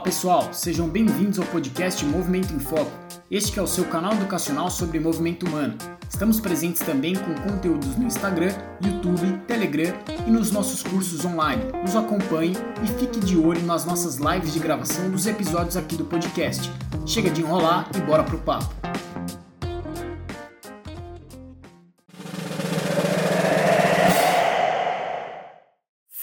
Fala pessoal, sejam bem-vindos ao podcast Movimento em Foco. Este é o seu canal educacional sobre movimento humano. Estamos presentes também com conteúdos no Instagram, YouTube, Telegram e nos nossos cursos online. Nos acompanhe e fique de olho nas nossas lives de gravação dos episódios aqui do podcast. Chega de enrolar e bora pro papo.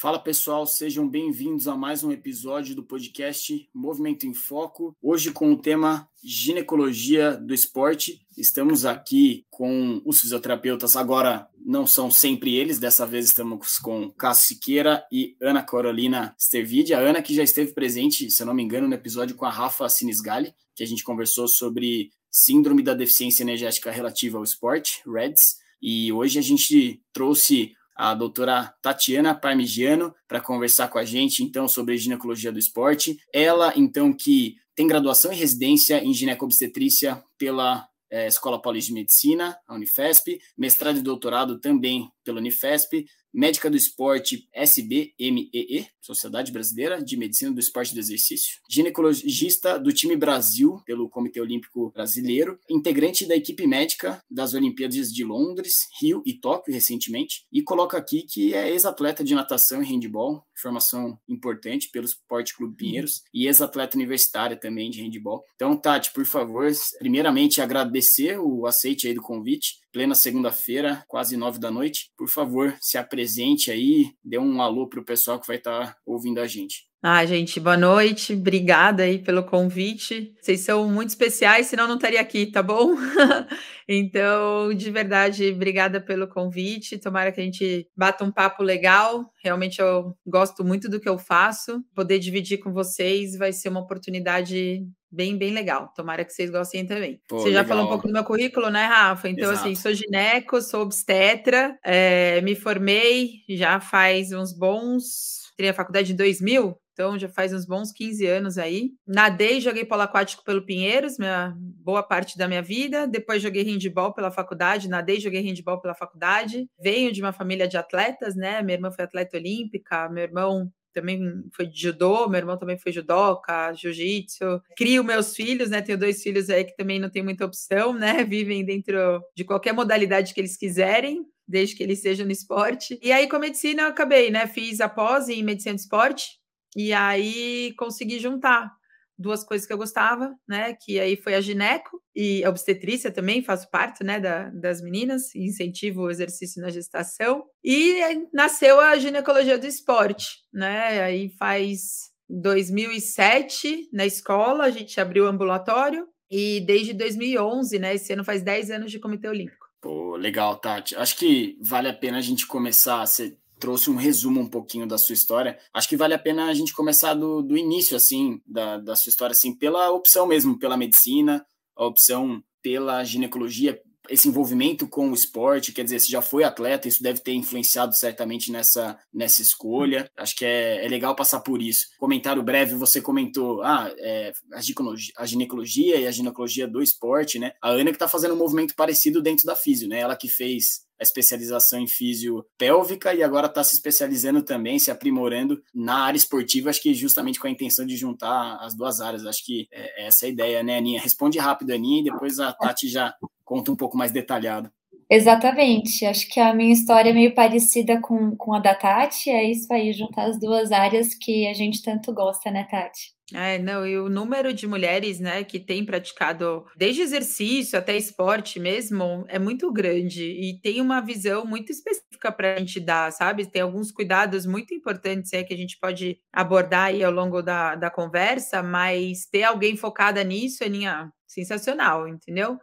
Fala pessoal, sejam bem-vindos a mais um episódio do podcast Movimento em Foco. Hoje com o tema ginecologia do esporte. Estamos aqui com os fisioterapeutas, agora não são sempre eles, dessa vez estamos com Cássio Siqueira e Ana Carolina Stervide. A Ana que já esteve presente, se eu não me engano, no episódio com a Rafa Sinisgali, que a gente conversou sobre síndrome da deficiência energética relativa ao esporte, REDS. E hoje a gente trouxe a doutora Tatiana Parmigiano para conversar com a gente então sobre ginecologia do esporte. Ela então que tem graduação e residência em ginecobstetrícia pela é, Escola Paulista de Medicina, a Unifesp, mestrado e doutorado também pela Unifesp, médica do esporte SBMEE, Sociedade Brasileira de Medicina do Esporte e do Exercício, ginecologista do time Brasil pelo Comitê Olímpico Brasileiro, integrante da equipe médica das Olimpíadas de Londres, Rio e Tóquio recentemente, e coloca aqui que é ex-atleta de natação e handball, formação importante pelo Esporte Clube Pinheiros, e ex-atleta universitária também de handball. Então, Tati, por favor, primeiramente agradecer o aceite aí do convite, plena segunda-feira, quase nove da noite. Por favor, se apresente aí, dê um alô para o pessoal que vai estar tá ouvindo a gente. Ah, gente, boa noite. Obrigada aí pelo convite. Vocês são muito especiais, senão não estaria aqui, tá bom? então, de verdade, obrigada pelo convite. Tomara que a gente bata um papo legal. Realmente eu gosto muito do que eu faço. Poder dividir com vocês vai ser uma oportunidade bem, bem legal. Tomara que vocês gostem também. Pô, Você já legal. falou um pouco do meu currículo, né, Rafa? Então, assim, Exato. assim, sou gineco, sou obstetra, é, me formei já faz uns bons. Entrei na faculdade em 2000, então já faz uns bons 15 anos aí. Nadei, joguei polo aquático pelo Pinheiros, minha boa parte da minha vida. Depois joguei handball pela faculdade, nadei, joguei handball pela faculdade. Venho de uma família de atletas, né? Minha irmã foi atleta olímpica, meu irmão também foi de judô, meu irmão também foi judoca, jiu-jitsu. Crio meus filhos, né? Tenho dois filhos aí que também não tem muita opção, né? Vivem dentro de qualquer modalidade que eles quiserem desde que eles sejam no esporte. E aí, com a medicina, eu acabei, né? Fiz a pós em medicina do esporte, e aí consegui juntar duas coisas que eu gostava, né? Que aí foi a gineco e a obstetrícia também, faço parte, né, da, das meninas, incentivo o exercício na gestação. E nasceu a ginecologia do esporte, né? Aí faz 2007 na escola, a gente abriu o ambulatório e desde 2011, né, esse ano faz 10 anos de Comitê Olímpico. Pô, legal, Tati. Acho que vale a pena a gente começar. Você trouxe um resumo um pouquinho da sua história. Acho que vale a pena a gente começar do, do início, assim, da, da sua história, assim, pela opção mesmo, pela medicina, a opção pela ginecologia, esse envolvimento com o esporte, quer dizer, você já foi atleta, isso deve ter influenciado certamente nessa, nessa escolha. Acho que é, é legal passar por isso. Comentário breve, você comentou ah, é, a, ginecologia, a ginecologia e a ginecologia do esporte, né? A Ana que está fazendo um movimento parecido dentro da físio, né? Ela que fez a especialização em físio pélvica e agora está se especializando também, se aprimorando na área esportiva, acho que justamente com a intenção de juntar as duas áreas. Acho que é essa é a ideia, né, Aninha? Responde rápido, Aninha, e depois a Tati já conta um pouco mais detalhado. Exatamente, acho que a minha história é meio parecida com, com a da Tati, é isso aí, juntar as duas áreas que a gente tanto gosta, né, Tati? É, não, e o número de mulheres, né, que tem praticado desde exercício até esporte mesmo é muito grande e tem uma visão muito específica para a gente dar, sabe? Tem alguns cuidados muito importantes que a gente pode abordar aí ao longo da, da conversa, mas ter alguém focada nisso é minha, sensacional, entendeu?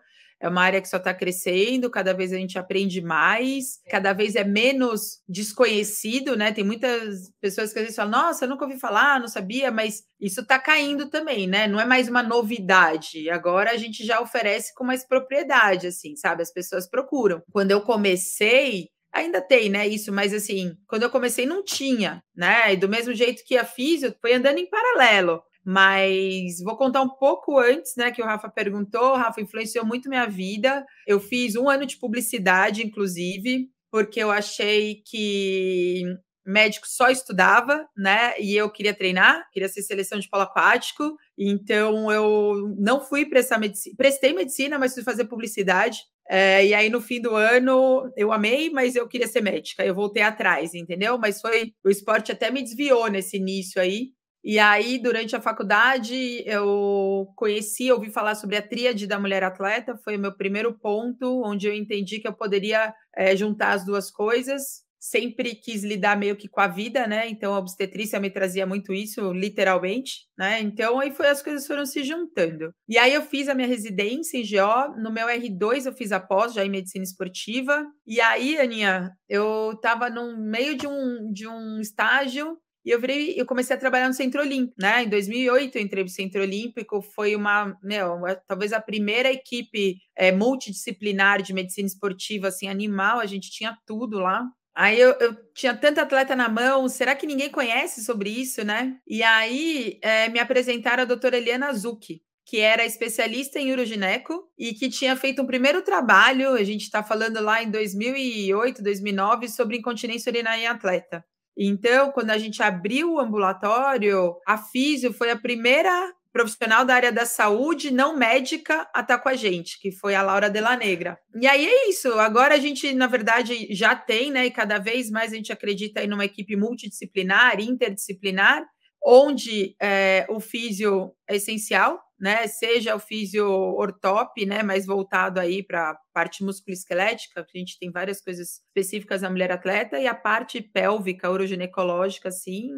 É uma área que só está crescendo, cada vez a gente aprende mais, cada vez é menos desconhecido, né? Tem muitas pessoas que às vezes falam, nossa, nunca ouvi falar, não sabia, mas isso está caindo também, né? Não é mais uma novidade. Agora a gente já oferece com mais propriedade, assim, sabe? As pessoas procuram. Quando eu comecei, ainda tem, né, isso, mas assim, quando eu comecei não tinha, né? E do mesmo jeito que a físio foi andando em paralelo. Mas vou contar um pouco antes, né? Que o Rafa perguntou. O Rafa influenciou muito minha vida. Eu fiz um ano de publicidade, inclusive, porque eu achei que médico só estudava, né? E eu queria treinar, queria ser seleção de polo aquático. Então eu não fui prestar medicina, prestei medicina, mas fui fazer publicidade. É, e aí, no fim do ano, eu amei, mas eu queria ser médica. Eu voltei atrás, entendeu? Mas foi o esporte até me desviou nesse início aí. E aí, durante a faculdade, eu conheci, ouvi falar sobre a tríade da mulher atleta. Foi o meu primeiro ponto, onde eu entendi que eu poderia é, juntar as duas coisas sempre quis lidar meio que com a vida, né? Então a obstetrícia me trazia muito isso, literalmente, né? Então aí foi as coisas foram se juntando. E aí eu fiz a minha residência em GO, no meu R2 eu fiz a pós já em medicina esportiva. E aí, Aninha, eu estava no meio de um de um estágio e eu virei, eu comecei a trabalhar no Centro Olímpico, né? Em 2008 eu entrei no Centro Olímpico, foi uma, meu, talvez a primeira equipe é, multidisciplinar de medicina esportiva, assim, animal, a gente tinha tudo lá. Aí eu, eu, tinha tanta atleta na mão, será que ninguém conhece sobre isso, né? E aí é, me apresentaram a doutora Eliana Zucchi, que era especialista em urogineco e que tinha feito um primeiro trabalho, a gente está falando lá em 2008, 2009, sobre incontinência urinária em atleta. Então, quando a gente abriu o ambulatório, a Físio foi a primeira profissional da área da saúde não médica a estar com a gente, que foi a Laura Della Negra. E aí é isso. Agora a gente, na verdade, já tem, né? E cada vez mais a gente acredita em uma equipe multidisciplinar, interdisciplinar, onde é, o físio é essencial, né? Seja o físio ortop, né? Mais voltado aí para a parte musculoesquelética, a gente tem várias coisas específicas na mulher atleta, e a parte pélvica, uroginecológica, assim,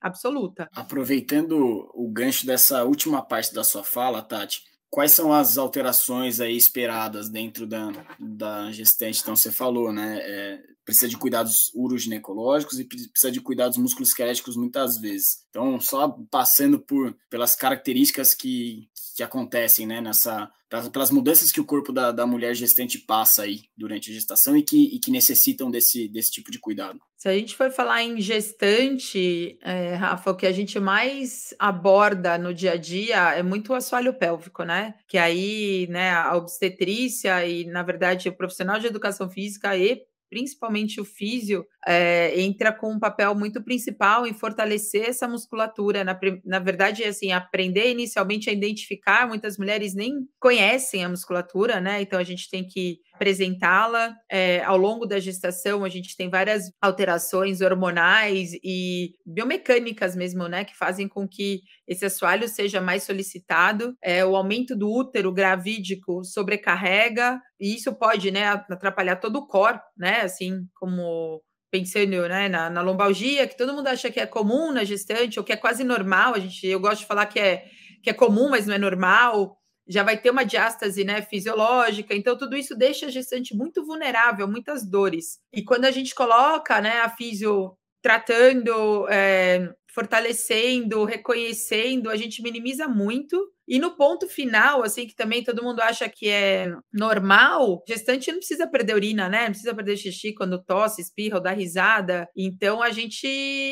absoluta. Aproveitando o gancho dessa última parte da sua fala, Tati, quais são as alterações aí esperadas dentro da, da gestante? Então, você falou, né? É, precisa de cuidados uroginecológicos e precisa de cuidados musculoesqueléticos muitas vezes. Então, só passando por pelas características que, que acontecem, né, nessa pelas mudanças que o corpo da, da mulher gestante passa aí durante a gestação e que, e que necessitam desse, desse tipo de cuidado. Se a gente for falar em gestante, é, Rafa, o que a gente mais aborda no dia a dia é muito o assoalho pélvico, né? Que aí, né, a obstetrícia e, na verdade, o profissional de educação física e principalmente o físio, é, entra com um papel muito principal em fortalecer essa musculatura. Na, na verdade, assim, aprender inicialmente a identificar, muitas mulheres nem conhecem a musculatura, né? Então a gente tem que apresentá-la. É, ao longo da gestação, a gente tem várias alterações hormonais e biomecânicas mesmo, né, que fazem com que esse assoalho seja mais solicitado. É, o aumento do útero gravídico sobrecarrega, e isso pode, né, atrapalhar todo o core, né, assim como pensando né, na, na, lombalgia, que todo mundo acha que é comum na gestante, ou que é quase normal. A gente, eu gosto de falar que é, que é comum, mas não é normal já vai ter uma diástase né, fisiológica, então tudo isso deixa a gestante muito vulnerável, muitas dores. E quando a gente coloca né, a fisio tratando, é, fortalecendo, reconhecendo, a gente minimiza muito. E no ponto final, assim, que também todo mundo acha que é normal, gestante não precisa perder urina, né? Não precisa perder xixi quando tosse, espirra ou dá risada. Então a gente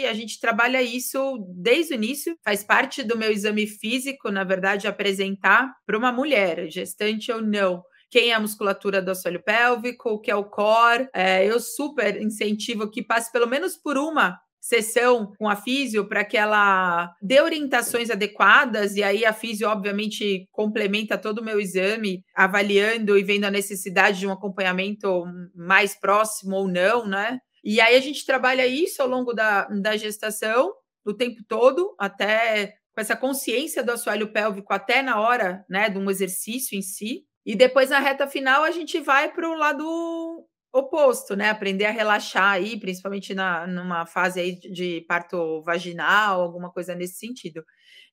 a gente trabalha isso desde o início, faz parte do meu exame físico, na verdade, apresentar para uma mulher, gestante ou não quem é a musculatura do assoalho pélvico, o que é o core. É, eu super incentivo que passe pelo menos por uma sessão com a físio para que ela dê orientações adequadas e aí a físio obviamente complementa todo o meu exame, avaliando e vendo a necessidade de um acompanhamento mais próximo ou não, né? E aí a gente trabalha isso ao longo da, da gestação, o tempo todo, até com essa consciência do assoalho pélvico até na hora, né, de um exercício em si. E depois na reta final a gente vai para o lado oposto, né? Aprender a relaxar aí, principalmente na, numa fase aí de parto vaginal, alguma coisa nesse sentido.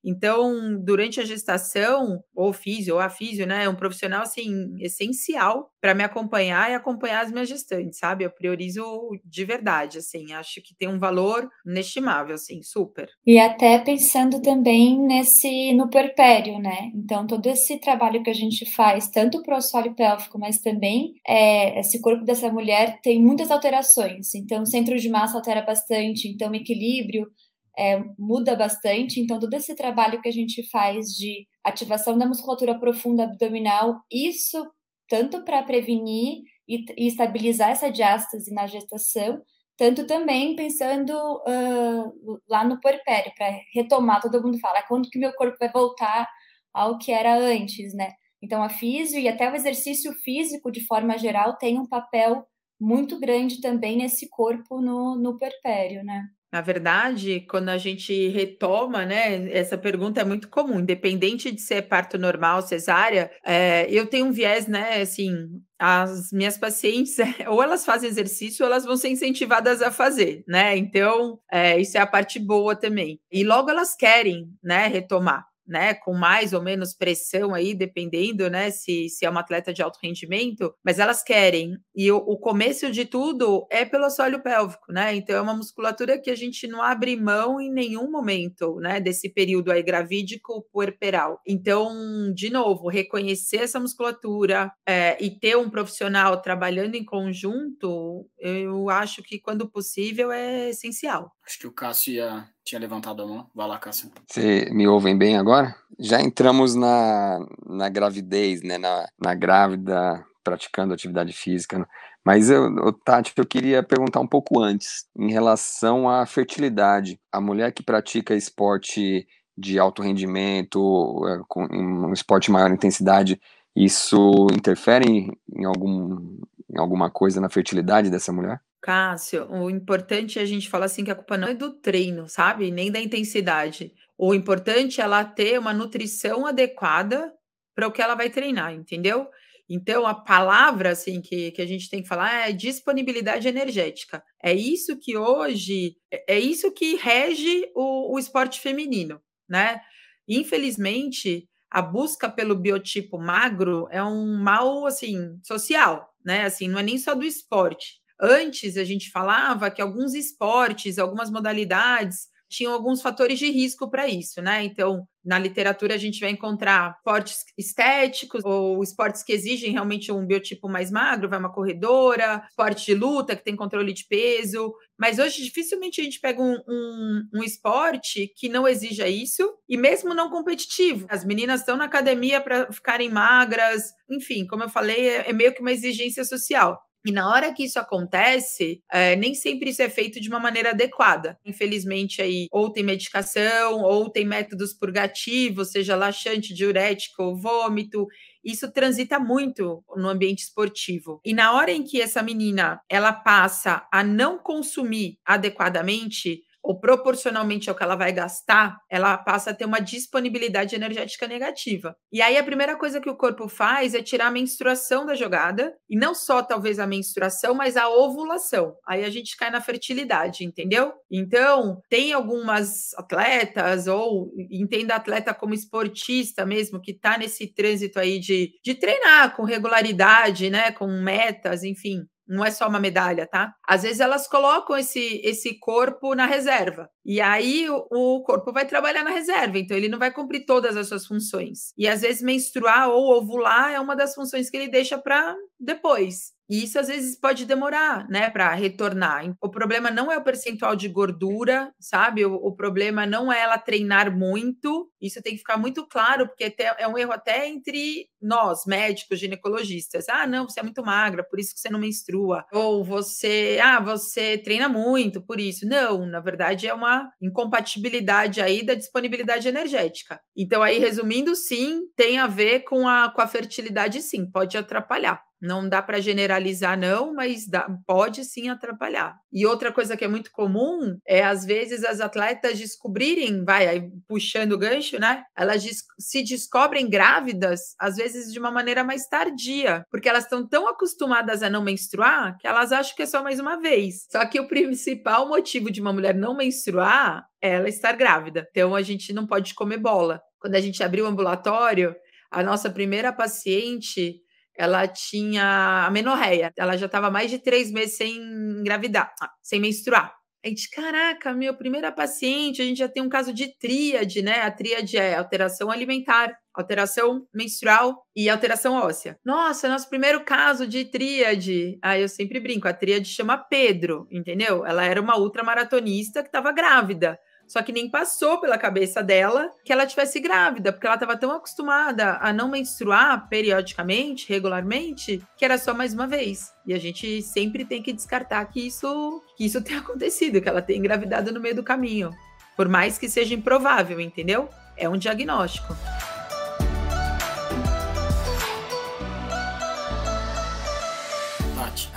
Então, durante a gestação, ou físio, ou a físio, né, é um profissional, assim, essencial para me acompanhar e acompanhar as minhas gestantes, sabe? Eu priorizo de verdade, assim, acho que tem um valor inestimável, assim, super. E até pensando também nesse, no perpério, né? Então, todo esse trabalho que a gente faz, tanto para o assoalho pélvico, mas também é, esse corpo dessa mulher tem muitas alterações. Então, centro de massa altera bastante, então, o equilíbrio, é, muda bastante. Então, todo esse trabalho que a gente faz de ativação da musculatura profunda abdominal, isso tanto para prevenir e, e, estabilizar essa diástase na gestação, tanto também pensando uh, lá no puerpério, para retomar, todo mundo fala, quando que meu corpo vai voltar ao que era antes, né? Então, a físio e até o exercício físico, de forma geral, tem um papel muito grande também nesse corpo no, no puerpério, né? Na verdade, quando a gente retoma, né, essa pergunta é muito comum, independente de ser parto normal, cesárea, é, eu tenho um viés, né, assim, as minhas pacientes, ou elas fazem exercício, ou elas vão ser incentivadas a fazer, né, então, é, isso é a parte boa também. E logo elas querem, né, retomar né, com mais ou menos pressão aí, dependendo, né, se, se é uma atleta de alto rendimento, mas elas querem. E o, o começo de tudo é pelo assoalho pélvico, né? Então é uma musculatura que a gente não abre mão em nenhum momento, né, desse período aí gravídico puerperal. Então, de novo, reconhecer essa musculatura é, e ter um profissional trabalhando em conjunto, eu acho que quando possível é essencial. Acho que o Cássio ia, tinha levantado a mão. Vai lá, Cássio. Você me ouvem bem agora? Já entramos na, na gravidez, né? Na, na grávida praticando atividade física. Né? Mas eu, Tati, eu queria perguntar um pouco antes, em relação à fertilidade. A mulher que pratica esporte de alto rendimento, é, com um esporte de maior intensidade, isso interfere em, algum, em alguma coisa na fertilidade dessa mulher? Cássio, o importante é a gente falar assim que a culpa não é do treino, sabe? Nem da intensidade. O importante é ela ter uma nutrição adequada para o que ela vai treinar, entendeu? Então, a palavra assim que, que a gente tem que falar é disponibilidade energética. É isso que hoje, é, é isso que rege o, o esporte feminino, né? Infelizmente, a busca pelo biotipo magro é um mal assim social, né? Assim, não é nem só do esporte Antes a gente falava que alguns esportes, algumas modalidades tinham alguns fatores de risco para isso, né? Então, na literatura a gente vai encontrar esportes estéticos ou esportes que exigem realmente um biotipo mais magro, vai uma corredora, esporte de luta que tem controle de peso. Mas hoje dificilmente a gente pega um, um, um esporte que não exija isso e mesmo não competitivo. As meninas estão na academia para ficarem magras, enfim, como eu falei, é, é meio que uma exigência social. E na hora que isso acontece, é, nem sempre isso é feito de uma maneira adequada. Infelizmente, aí, ou tem medicação, ou tem métodos purgativos, seja laxante, diurético, vômito. Isso transita muito no ambiente esportivo. E na hora em que essa menina ela passa a não consumir adequadamente, ou proporcionalmente ao que ela vai gastar, ela passa a ter uma disponibilidade energética negativa. E aí a primeira coisa que o corpo faz é tirar a menstruação da jogada, e não só talvez a menstruação, mas a ovulação. Aí a gente cai na fertilidade, entendeu? Então, tem algumas atletas, ou entenda atleta como esportista mesmo, que está nesse trânsito aí de, de treinar com regularidade, né, com metas, enfim, não é só uma medalha, tá? Às vezes elas colocam esse, esse corpo na reserva. E aí o, o, corpo vai trabalhar na reserva, então ele não vai cumprir todas as suas funções. E às vezes menstruar ou ovular é uma das funções que ele deixa para depois. E isso às vezes pode demorar, né, para retornar. O problema não é o percentual de gordura, sabe? O, o, problema não é ela treinar muito. Isso tem que ficar muito claro, porque é um erro até entre nós, médicos, ginecologistas. Ah, não, você é muito magra, por isso que você não menstrua. Ou você, ah, você treina muito, por isso. Não, na verdade é uma incompatibilidade aí da disponibilidade energética. Então, aí, resumindo, sim, tem a ver com a, com a fertilidade, sim, pode atrapalhar. Não dá para generalizar, não, mas dá, pode sim atrapalhar. E outra coisa que é muito comum é, às vezes, as atletas descobrirem, vai, aí, puxando o gancho, né? Elas se descobrem grávidas, às vezes de uma maneira mais tardia, porque elas estão tão acostumadas a não menstruar que elas acham que é só mais uma vez. Só que o principal motivo de uma mulher não menstruar é ela estar grávida. Então a gente não pode comer bola. Quando a gente abriu o ambulatório, a nossa primeira paciente ela tinha amenorreia. Ela já estava mais de três meses sem engravidar, ah, sem menstruar. A gente, caraca, meu, primeira paciente, a gente já tem um caso de tríade, né? A tríade é alteração alimentar, alteração menstrual e alteração óssea. Nossa, nosso primeiro caso de tríade. Aí eu sempre brinco, a tríade chama Pedro, entendeu? Ela era uma ultramaratonista que estava grávida. Só que nem passou pela cabeça dela que ela tivesse grávida, porque ela estava tão acostumada a não menstruar periodicamente, regularmente, que era só mais uma vez. E a gente sempre tem que descartar que isso, que isso tenha acontecido, que ela tenha engravidado no meio do caminho. Por mais que seja improvável, entendeu? É um diagnóstico.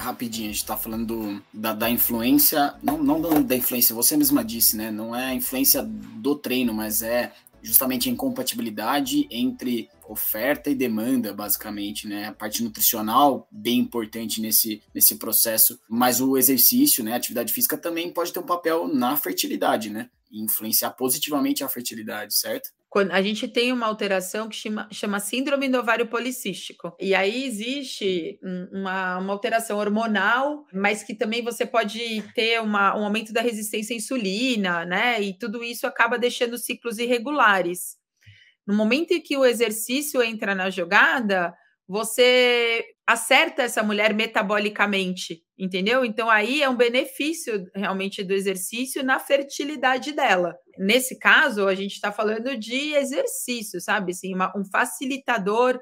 Rapidinho, a gente tá falando do, da, da, influência, não, não da influência, você mesma disse, né? Não é a influência do treino, mas é justamente a incompatibilidade entre oferta e demanda, basicamente, né? A parte nutricional bem importante nesse, nesse processo, mas o exercício, né, a atividade física também pode ter um papel na fertilidade, né? E influenciar positivamente a fertilidade, certo? A gente tem uma alteração que chama, chama síndrome do ovário policístico. E aí existe uma, uma alteração hormonal, mas que também você pode ter uma, um aumento da resistência à insulina, né? E tudo isso acaba deixando ciclos irregulares. No momento em que o exercício entra na jogada, você acerta essa mulher metabolicamente, entendeu? Então aí é um benefício realmente do exercício na fertilidade dela. Nesse caso, a gente está falando de exercício, sabe? Assim, uma, um facilitador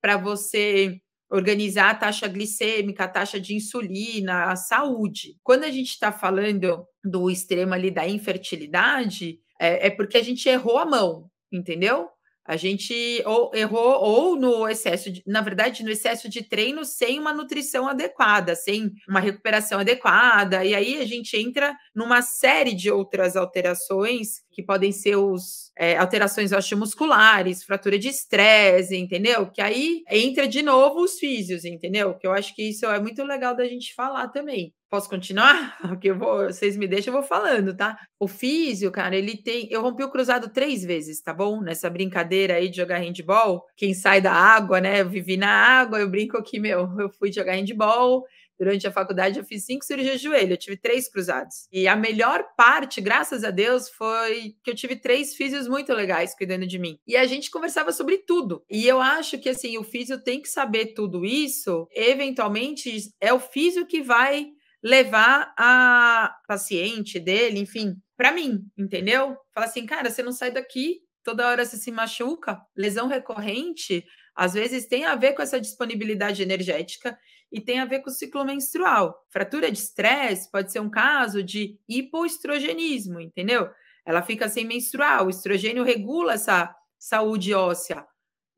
para você organizar a taxa glicêmica, a taxa de insulina, a saúde. Quando a gente está falando do extremo ali da infertilidade, é, é porque a gente errou a mão, entendeu? A gente ou errou ou no excesso, de, na verdade, no excesso de treino sem uma nutrição adequada, sem uma recuperação adequada, e aí a gente entra numa série de outras alterações que podem ser os é, alterações osteomusculares, fratura de estresse, entendeu? Que aí entra de novo os físios, entendeu? Que eu acho que isso é muito legal da gente falar também. Posso continuar? Porque eu vou, vocês me deixam, eu vou falando, tá? O físio, cara, ele tem. Eu rompi o cruzado três vezes, tá bom? Nessa brincadeira aí de jogar handball. Quem sai da água, né? Eu vivi na água, eu brinco que, meu, eu fui jogar handball Durante a faculdade, eu fiz cinco cirurgias de joelho, eu tive três cruzados. E a melhor parte, graças a Deus, foi que eu tive três físios muito legais cuidando de mim. E a gente conversava sobre tudo. E eu acho que, assim, o físio tem que saber tudo isso. Eventualmente, é o físio que vai levar a paciente dele, enfim, para mim, entendeu? Fala assim, cara, você não sai daqui, toda hora você se machuca, lesão recorrente, às vezes tem a ver com essa disponibilidade energética e tem a ver com o ciclo menstrual. Fratura de estresse pode ser um caso de hipoestrogenismo, entendeu? Ela fica sem menstruar, o estrogênio regula essa saúde óssea.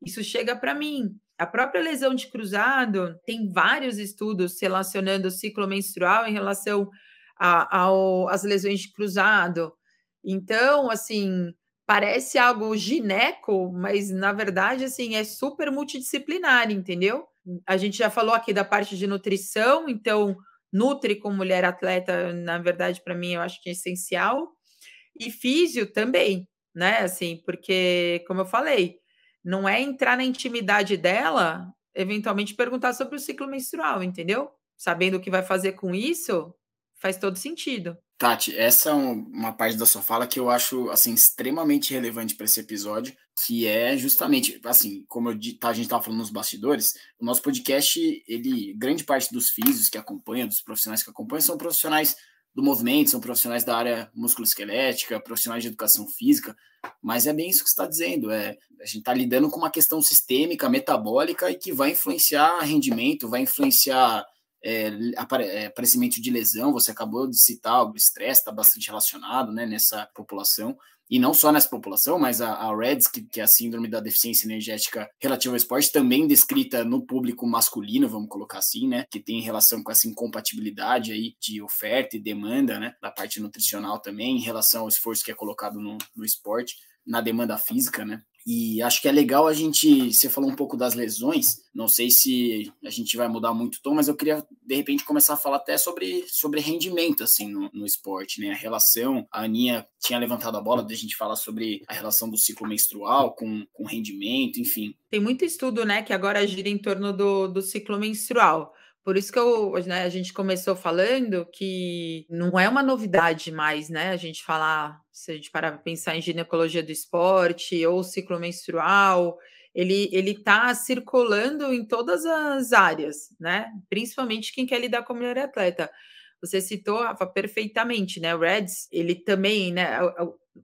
Isso chega para mim. A própria lesão de cruzado tem vários estudos relacionando o ciclo menstrual em relação às lesões de cruzado. Então, assim, parece algo gineco, mas na verdade, assim, é super multidisciplinar, entendeu? A gente já falou aqui da parte de nutrição, então nutre com mulher atleta, na verdade, para mim, eu acho que é essencial. E físio também, né? Assim, porque, como eu falei, não é entrar na intimidade dela, eventualmente perguntar sobre o ciclo menstrual, entendeu? Sabendo o que vai fazer com isso, faz todo sentido. Tati, essa é uma parte da sua fala que eu acho assim extremamente relevante para esse episódio, que é justamente assim, como eu, tá, a gente estava falando nos bastidores, o nosso podcast, ele grande parte dos físicos que acompanham, dos profissionais que acompanham, são profissionais do movimento, são profissionais da área musculoesquelética, profissionais de educação física, mas é bem isso que está dizendo, é a gente está lidando com uma questão sistêmica, metabólica e que vai influenciar rendimento, vai influenciar é, é, aparecimento de lesão, você acabou de citar, o estresse está bastante relacionado né, nessa população, e não só nessa população, mas a, a REDS, que, que, é a síndrome da deficiência energética relativa ao esporte, também descrita no público masculino, vamos colocar assim, né, que tem relação com essa incompatibilidade aí de oferta e demanda, né, da parte nutricional também, em relação ao esforço que é colocado no, no esporte, na demanda física, né, e acho que é legal a gente. Você falou um pouco das lesões, não sei se a gente vai mudar muito o tom, mas eu queria, de repente, começar a falar até sobre, sobre rendimento, assim, no, no esporte, né? A relação. A Aninha tinha levantado a bola da gente falar sobre a relação do ciclo menstrual com, com rendimento, enfim. Tem muito estudo, né, que agora gira em torno do, do ciclo menstrual. Por isso que eu, né, a gente começou falando que não é uma novidade mais, né? A gente falar, se a gente parar para pensar em ginecologia do esporte ou ciclo menstrual, ele ele está circulando em todas as áreas, né? Principalmente quem quer lidar com mulher atleta. Você citou, Rafa, perfeitamente, né? O Reds, ele também, né?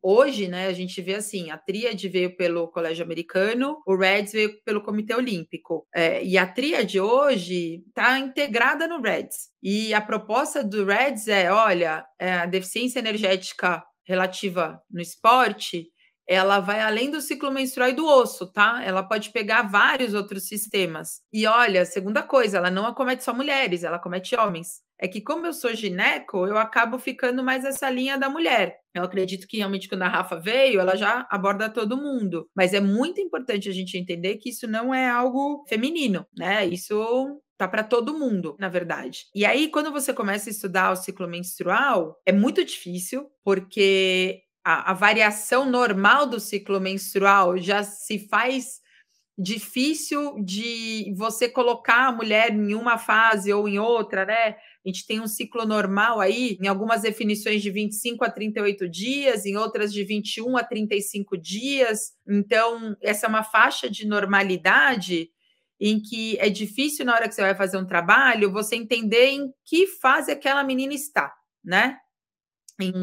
Hoje, né, a gente vê assim, a tríade veio pelo Colégio Americano, o Reds veio pelo Comitê Olímpico. É, e a tríade hoje está integrada no Reds. E a proposta do Reds é, olha, é, a deficiência energética relativa no esporte, ela vai além do ciclo menstrual e do osso, tá? Ela pode pegar vários outros sistemas. E olha, segunda coisa, ela não acomete só mulheres, ela acomete homens. É que como eu sou gineco, eu acabo ficando mais essa linha da mulher. Eu acredito que realmente quando a Rafa veio, ela já aborda todo mundo. Mas é muito importante a gente entender que isso não é algo feminino, né? Isso tá para todo mundo, na verdade. E aí, quando você começa a estudar o ciclo menstrual, é muito difícil, porque a, a variação normal do ciclo menstrual já se faz difícil de você colocar a mulher em uma fase ou em outra, né? A gente tem um ciclo normal aí, em algumas definições de 25 a 38 dias, em outras de 21 a 35 dias. Então, essa é uma faixa de normalidade em que é difícil na hora que você vai fazer um trabalho você entender em que fase aquela menina está, né? Em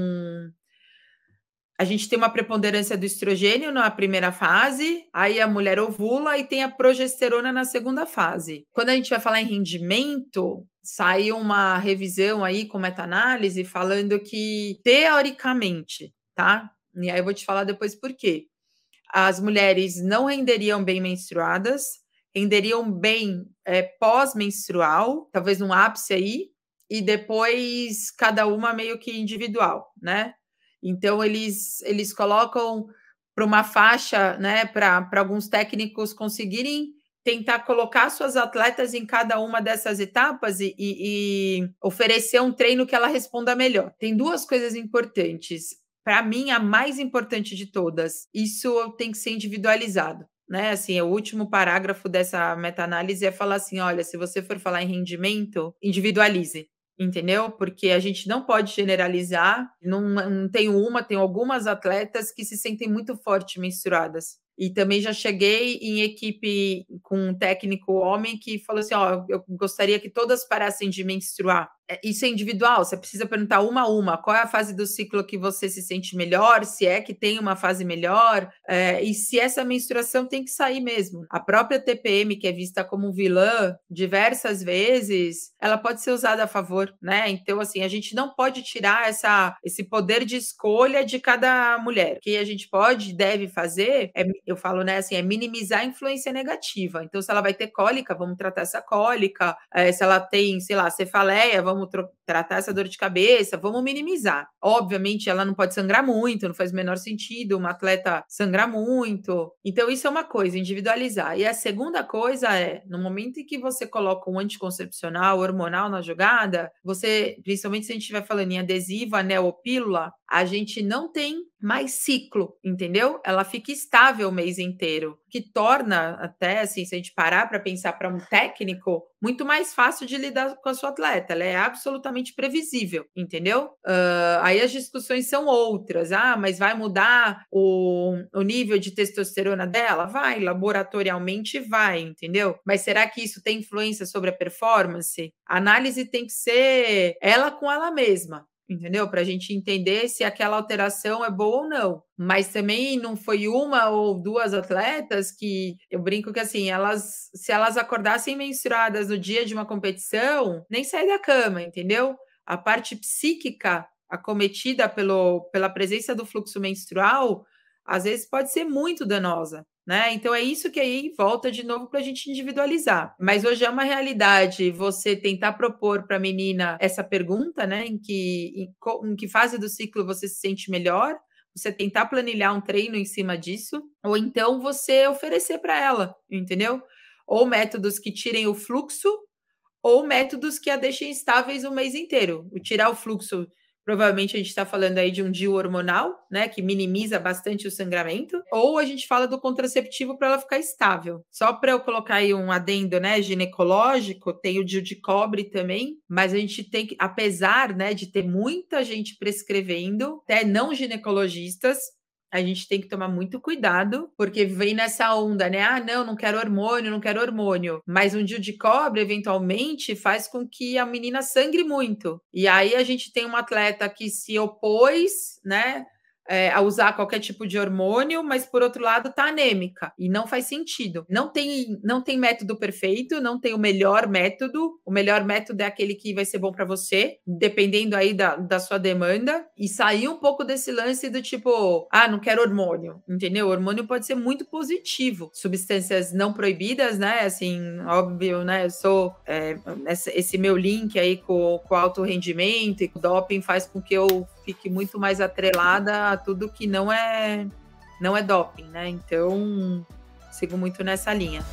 a gente tem uma preponderância do estrogênio na primeira fase, aí a mulher ovula e tem a progesterona na segunda fase. Quando a gente vai falar em rendimento, saiu uma revisão aí com meta-análise falando que, teoricamente, tá? E aí eu vou te falar depois por quê. As mulheres não renderiam bem menstruadas, renderiam bem é, pós-menstrual, talvez um ápice aí, e depois cada uma meio que individual, né? Então, eles, eles colocam para uma faixa, né, para alguns técnicos conseguirem tentar colocar suas atletas em cada uma dessas etapas e, e, e oferecer um treino que ela responda melhor. Tem duas coisas importantes. Para mim, a mais importante de todas, isso tem que ser individualizado. Né, assim, o último parágrafo dessa meta-análise é falar assim: olha, se você for falar em rendimento, individualize entendeu? Porque a gente não pode generalizar, não, não tenho uma, tenho algumas atletas que se sentem muito forte mensuradas. E também já cheguei em equipe com um técnico homem que falou assim: ó, eu gostaria que todas parassem de menstruar. É, isso é individual, você precisa perguntar uma a uma qual é a fase do ciclo que você se sente melhor, se é que tem uma fase melhor, é, e se essa menstruação tem que sair mesmo. A própria TPM, que é vista como vilã diversas vezes, ela pode ser usada a favor, né? Então, assim, a gente não pode tirar essa, esse poder de escolha de cada mulher. O que a gente pode e deve fazer, é, eu falo, né, assim, é minimizar a influência negativa. Então, se ela vai ter cólica, vamos tratar essa cólica. É, se ela tem, sei lá, cefaleia, vamos vamos tratar essa dor de cabeça, vamos minimizar. Obviamente, ela não pode sangrar muito, não faz o menor sentido uma atleta sangrar muito. Então, isso é uma coisa, individualizar. E a segunda coisa é, no momento em que você coloca um anticoncepcional hormonal na jogada, você, principalmente se a gente estiver falando em adesivo, anel ou pílula, a gente não tem mais ciclo, entendeu? Ela fica estável o mês inteiro, que torna até assim, se a gente parar para pensar para um técnico, muito mais fácil de lidar com a sua atleta. Ela é absolutamente previsível, entendeu? Uh, aí as discussões são outras. Ah, mas vai mudar o, o nível de testosterona dela? Vai, laboratorialmente vai, entendeu? Mas será que isso tem influência sobre a performance? A análise tem que ser ela com ela mesma entendeu? Para a gente entender se aquela alteração é boa ou não. Mas também não foi uma ou duas atletas que eu brinco que assim, elas se elas acordassem mensuradas no dia de uma competição, nem sair da cama, entendeu? A parte psíquica acometida pelo, pela presença do fluxo menstrual, às vezes pode ser muito danosa né? Então é isso que aí volta de novo para a gente individualizar. Mas hoje é uma realidade você tentar propor para a menina essa pergunta, né? Em que, em, em que fase do ciclo você se sente melhor, você tentar planilhar um treino em cima disso, ou então você oferecer para ela, entendeu? Ou métodos que tirem o fluxo, ou métodos que a deixem estáveis o mês inteiro. O tirar o fluxo Provavelmente a gente está falando aí de um DIU hormonal, né, que minimiza bastante o sangramento, ou a gente fala do contraceptivo para ela ficar estável. Só para eu colocar aí um adendo, né, ginecológico, tem o DIU de cobre também, mas a gente tem que, apesar, né, de ter muita gente prescrevendo, até não ginecologistas, a gente tem que tomar muito cuidado, porque vem nessa onda, né? Ah, não, não quero hormônio, não quero hormônio. Mas um dia de cobre, eventualmente, faz com que a menina sangre muito. E aí a gente tem uma atleta que se opôs, né? É, a usar qualquer tipo de hormônio, mas por outro lado tá anêmica e não faz sentido. Não tem, não tem método perfeito, não tem o melhor método. O melhor método é aquele que vai ser bom para você, dependendo aí da, da sua demanda. E sair um pouco desse lance do tipo, ah, não quero hormônio, entendeu? O hormônio pode ser muito positivo. Substâncias não proibidas, né? Assim, óbvio, né? Eu sou é, esse meu link aí com, com alto rendimento e o doping faz com que eu fique muito mais atrelada a tudo que não é não é doping, né? Então, sigo muito nessa linha.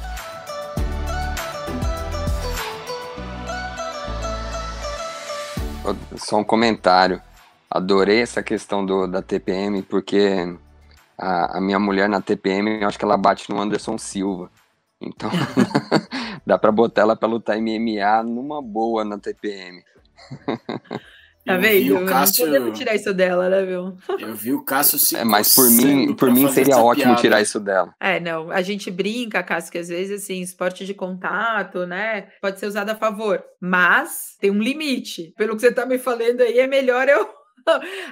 Só um comentário. Adorei essa questão do, da TPM, porque a, a minha mulher na TPM, eu acho que ela bate no Anderson Silva. Então, dá para botar ela para lutar MMA numa boa na TPM. Tá vendo? Cássio... Não podemos tirar isso dela, né, viu? Eu vi o Cássio se É, mas por mim, por mim seria ótimo piada. tirar isso dela. É, não, a gente brinca, Cássio, que às vezes, assim, esporte de contato, né, pode ser usado a favor, mas tem um limite. Pelo que você tá me falando aí, é melhor eu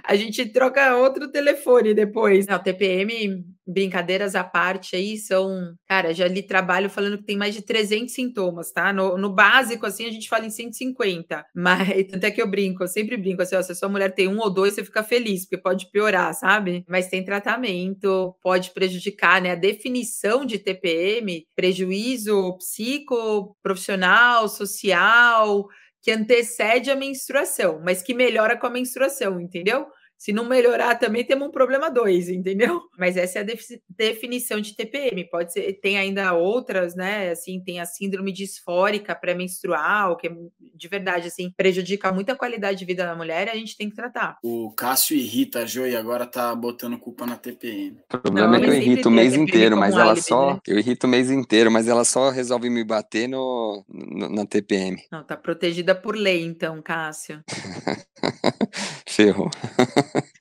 a gente troca outro telefone depois. Não, TPM, brincadeiras à parte aí, são. Cara, já li trabalho falando que tem mais de 300 sintomas, tá? No, no básico, assim, a gente fala em 150. Mas, tanto é que eu brinco, eu sempre brinco assim, ó, se a sua mulher tem um ou dois, você fica feliz, porque pode piorar, sabe? Mas tem tratamento, pode prejudicar, né? A definição de TPM, prejuízo psicoprofissional, social que antecede a menstruação, mas que melhora com a menstruação, entendeu? Se não melhorar, também temos um problema dois, entendeu? Mas essa é a definição de TPM. Pode ser, tem ainda outras, né? Assim, tem a síndrome disfórica pré-menstrual, que é de verdade, assim, prejudica muito a qualidade de vida da mulher e a gente tem que tratar. O Cássio irrita a Jo e agora tá botando culpa na TPM. O problema não, é que eu irrito o mês inteiro, mas ela álibi, só. Né? Eu irrito o mês inteiro, mas ela só resolve me bater no, no na TPM. Não, tá protegida por lei, então, Cássio. Ferrou.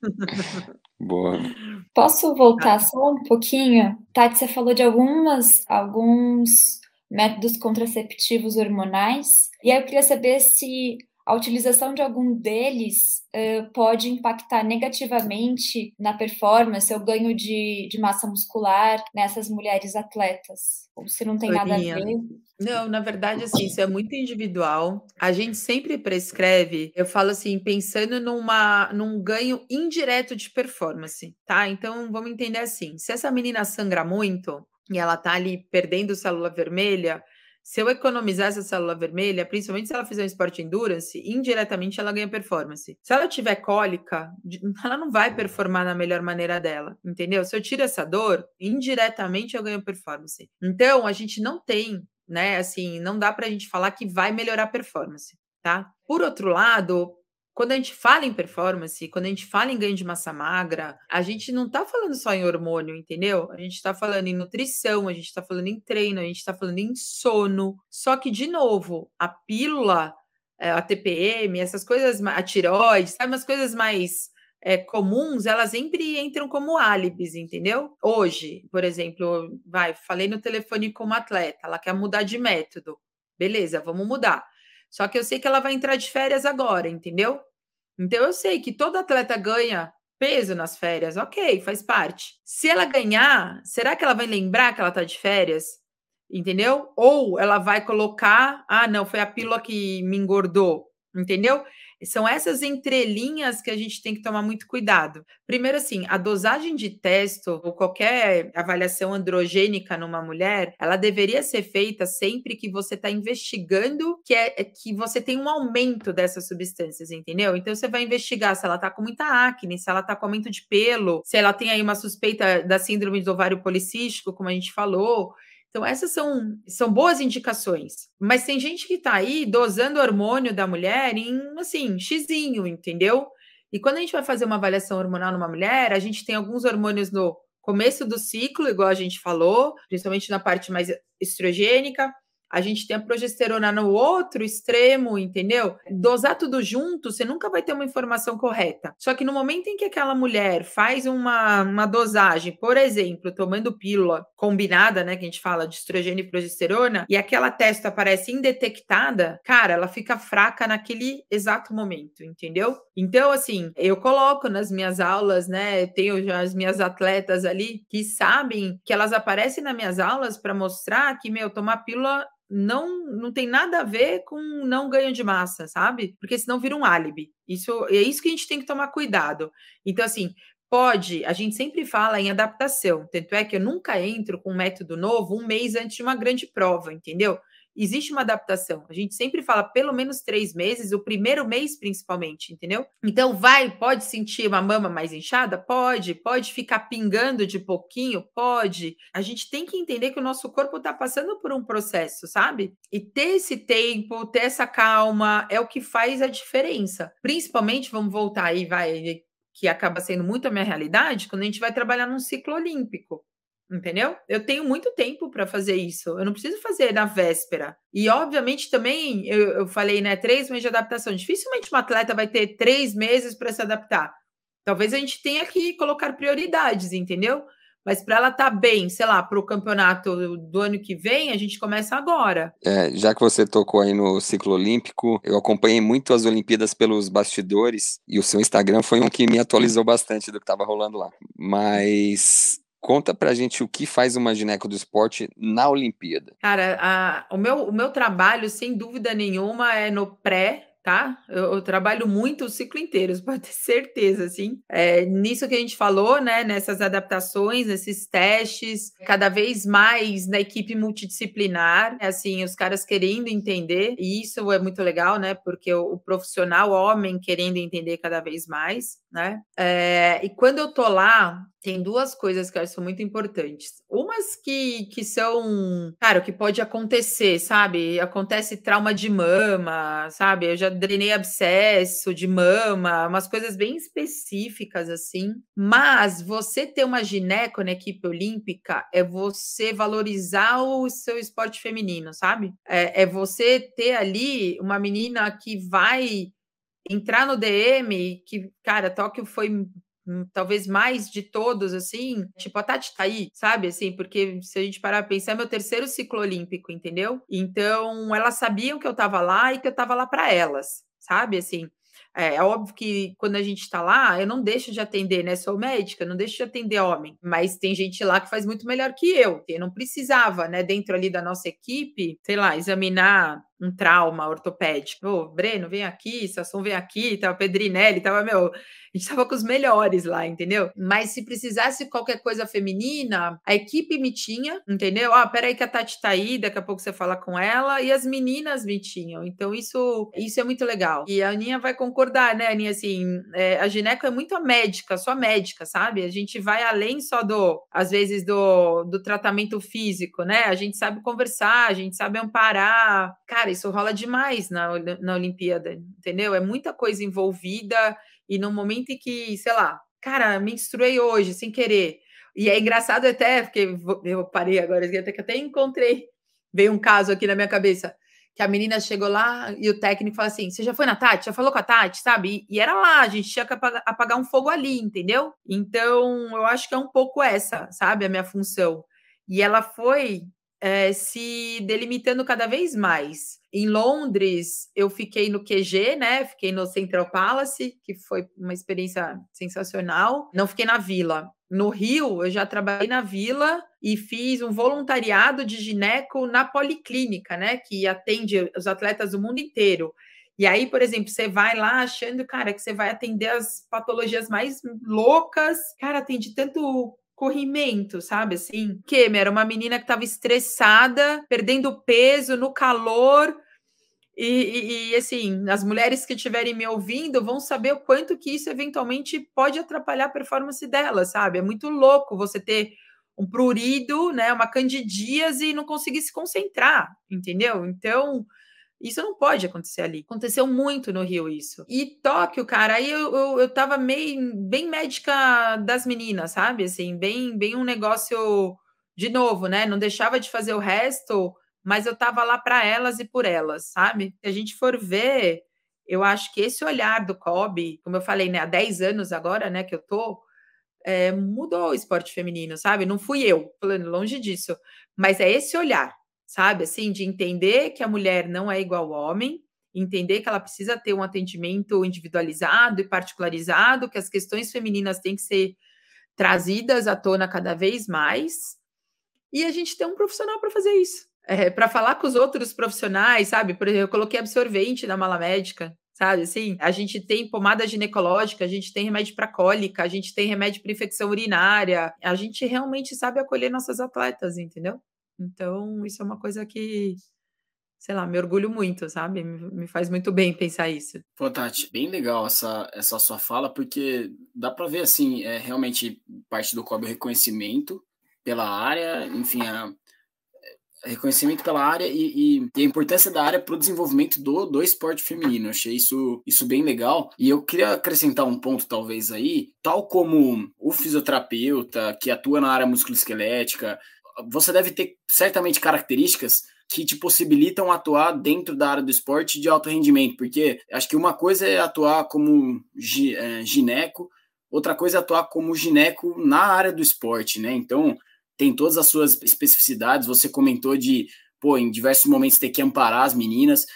Boa. Posso voltar só um pouquinho? Tati, você falou de algumas, alguns métodos contraceptivos hormonais. E aí eu queria saber se a utilização de algum deles uh, pode impactar negativamente na performance ou ganho de, de massa muscular nessas mulheres atletas? Ou se não tem nada a ver? Não, na verdade, assim, isso é muito individual. A gente sempre prescreve, eu falo assim, pensando numa, num ganho indireto de performance, tá? Então, vamos entender assim: se essa menina sangra muito e ela tá ali perdendo célula vermelha, se eu economizar essa célula vermelha, principalmente se ela fizer um esporte endurance, indiretamente ela ganha performance. Se ela tiver cólica, ela não vai performar na melhor maneira dela, entendeu? Se eu tiro essa dor, indiretamente eu ganho performance. Então, a gente não tem, né, assim, não dá pra gente falar que vai melhorar a performance, tá? Por outro lado, quando a gente fala em performance, quando a gente fala em ganho de massa magra, a gente não está falando só em hormônio, entendeu? A gente está falando em nutrição, a gente está falando em treino, a gente está falando em sono. Só que, de novo, a pílula, eh, a TPM, essas coisas, a tiroide, sabe, umas coisas mais é, comuns, elas sempre entram como álibis, entendeu? Hoje, por exemplo, vai, falei no telefone com uma atleta, ela quer mudar de método. Beleza, vamos mudar. Só que eu sei que ela vai entrar de férias agora, entendeu? Então eu sei que todo atleta ganha peso nas férias, ok, faz parte. Se ela ganhar, será que ela vai lembrar que ela tá de férias? Entendeu? Ou ela vai colocar, ah, não, foi a pílula que me engordou, entendeu? São essas entrelinhas que a gente tem que tomar muito cuidado. Primeiro, assim, a dosagem de testo ou qualquer avaliação androgênica numa mulher, ela deveria ser feita sempre que você está investigando que, é, que você tem um aumento dessas substâncias, entendeu? Então, você vai investigar se ela está com muita acne, se ela está com aumento de pelo, se ela tem aí uma suspeita da síndrome do ovário policístico, como a gente falou. Então, essas são, são boas indicações. Mas tem gente que está aí dosando hormônio da mulher em, assim, xizinho, entendeu? E quando a gente vai fazer uma avaliação hormonal numa mulher, a gente tem alguns hormônios no começo do ciclo, igual a gente falou, principalmente na parte mais estrogênica. A gente tem a progesterona no outro extremo, entendeu? Dosar tudo junto, você nunca vai ter uma informação correta. Só que no momento em que aquela mulher faz uma, uma dosagem, por exemplo, tomando pílula combinada, né, que a gente fala de estrogênio e progesterona, e aquela testa aparece indetectada, cara, ela fica fraca naquele exato momento, entendeu? Então, assim, eu coloco nas minhas aulas, né, tenho já as minhas atletas ali que sabem que elas aparecem nas minhas aulas para mostrar que, meu, tomar pílula não não tem nada a ver com não ganho de massa, sabe? Porque senão vira um álibi. Isso é isso que a gente tem que tomar cuidado. Então assim, pode, a gente sempre fala em adaptação. Tanto é que eu nunca entro com um método novo um mês antes de uma grande prova, entendeu? Existe uma adaptação. A gente sempre fala pelo menos três meses, o primeiro mês principalmente, entendeu? Então, vai, pode sentir uma mama mais inchada? Pode. Pode ficar pingando de pouquinho? Pode. A gente tem que entender que o nosso corpo está passando por um processo, sabe? E ter esse tempo, ter essa calma, é o que faz a diferença. Principalmente, vamos voltar aí, vai, que acaba sendo muito a minha realidade, quando a gente vai trabalhar num ciclo olímpico. Entendeu? Eu tenho muito tempo para fazer isso. Eu não preciso fazer na véspera. E, obviamente, também, eu, eu falei, né? Três meses de adaptação. Dificilmente um atleta vai ter três meses para se adaptar. Talvez a gente tenha que colocar prioridades, entendeu? Mas para ela estar tá bem, sei lá, para o campeonato do ano que vem, a gente começa agora. É, já que você tocou aí no ciclo olímpico, eu acompanhei muito as Olimpíadas pelos bastidores e o seu Instagram foi um que me atualizou bastante do que estava rolando lá. Mas Conta pra gente o que faz uma gineco do esporte na Olimpíada. Cara, a, o, meu, o meu trabalho, sem dúvida nenhuma, é no pré tá? Eu, eu, trabalho muito o ciclo inteiro, pode ter certeza, assim. É, nisso que a gente falou, né? Nessas adaptações, nesses testes, cada vez mais na equipe multidisciplinar, assim, os caras querendo entender, e isso é muito legal, né? Porque o, o profissional homem querendo entender cada vez mais, né? É, e quando eu tô lá, tem duas coisas que eu acho são muito importantes. Umas que, que são, cara, o que pode acontecer, sabe? Acontece trauma de mama, sabe? Eu já drenei abscesso de mama, umas coisas bem específicas assim. Mas você ter uma gineco na equipe olímpica é você valorizar o seu esporte feminino, sabe? É, é você ter ali uma menina que vai entrar no DM, que, cara, Tóquio foi talvez mais de todos, assim, tipo, a Tati tá aí, sabe? Assim, porque se a gente parar pra pensar, é meu terceiro ciclo olímpico, entendeu? Então, elas sabiam que eu tava lá e que eu tava lá para elas, sabe? Assim, é, é, óbvio que quando a gente está lá, eu não deixo de atender, né? Sou médica, não deixo de atender homem, mas tem gente lá que faz muito melhor que eu. Eu não precisava, né, dentro ali da nossa equipe, sei lá, examinar um trauma ortopédico. Ô, Breno, vem aqui, Sasson vem aqui, tava Pedrinelli, tava, meu, a gente tava com os melhores lá, entendeu? Mas se precisasse qualquer coisa feminina, a equipe me tinha, entendeu? Ah, peraí que a Tati tá aí, daqui a pouco você fala com ela, e as meninas me tinham. Então, isso, isso é muito legal. E a Aninha vai concordar, né, Aninha? Assim, é, a gineco é muito médica, só médica, sabe? A gente vai além só do, às vezes, do, do tratamento físico, né? A gente sabe conversar, a gente sabe amparar. Cara, isso rola demais na, na Olimpíada, entendeu? É muita coisa envolvida e no momento em que, sei lá, cara, me instruí hoje sem querer. E é engraçado até, porque eu parei agora, até que até encontrei, veio um caso aqui na minha cabeça, que a menina chegou lá e o técnico falou assim: Você já foi na Tati? Já falou com a Tati, sabe? E, e era lá, a gente tinha que apagar, apagar um fogo ali, entendeu? Então, eu acho que é um pouco essa, sabe? A minha função. E ela foi é, se delimitando cada vez mais. Em Londres, eu fiquei no QG, né? Fiquei no Central Palace, que foi uma experiência sensacional. Não fiquei na Vila. No Rio, eu já trabalhei na Vila e fiz um voluntariado de gineco na Policlínica, né? Que atende os atletas do mundo inteiro. E aí, por exemplo, você vai lá achando, cara, que você vai atender as patologias mais loucas. Cara, atende tanto corrimento, sabe assim? Que era uma menina que estava estressada, perdendo peso no calor. E, e, e, assim, as mulheres que estiverem me ouvindo vão saber o quanto que isso eventualmente pode atrapalhar a performance dela, sabe? É muito louco você ter um prurido, né, uma candidíase e não conseguir se concentrar, entendeu? Então, isso não pode acontecer ali. Aconteceu muito no Rio isso. E Tóquio, cara, aí eu, eu, eu tava meio, bem médica das meninas, sabe? Assim, bem, bem um negócio de novo, né? Não deixava de fazer o resto, mas eu estava lá para elas e por elas, sabe? Se a gente for ver, eu acho que esse olhar do Kobe, como eu falei, né, há 10 anos agora, né, que eu tô, é, mudou o esporte feminino, sabe? Não fui eu, falando longe disso, mas é esse olhar, sabe? Assim, de entender que a mulher não é igual ao homem, entender que ela precisa ter um atendimento individualizado e particularizado, que as questões femininas têm que ser trazidas à tona cada vez mais, e a gente tem um profissional para fazer isso. É, para falar com os outros profissionais, sabe? Por exemplo, eu coloquei absorvente na mala médica, sabe? Assim, a gente tem pomada ginecológica, a gente tem remédio para cólica, a gente tem remédio para infecção urinária. A gente realmente sabe acolher nossas atletas, entendeu? Então, isso é uma coisa que sei lá, me orgulho muito, sabe? Me, faz muito bem pensar isso. Pô, Tati, bem legal essa, essa sua fala, porque dá para ver, assim, é realmente parte do COB o reconhecimento pela área, enfim, a, é, reconhecimento pela área e, e, a importância da área para o desenvolvimento do, do esporte feminino. Eu achei isso, isso bem legal. E eu queria acrescentar um ponto, talvez, aí, tal como o fisioterapeuta que atua na área musculoesquelética, você deve ter certamente características que te possibilitam atuar dentro da área do esporte de alto rendimento, porque acho que uma coisa é atuar como é, gineco, outra coisa é atuar como gineco na área do esporte, né? Então, tem todas as suas especificidades, você comentou de, pô, em diversos momentos ter que amparar as meninas,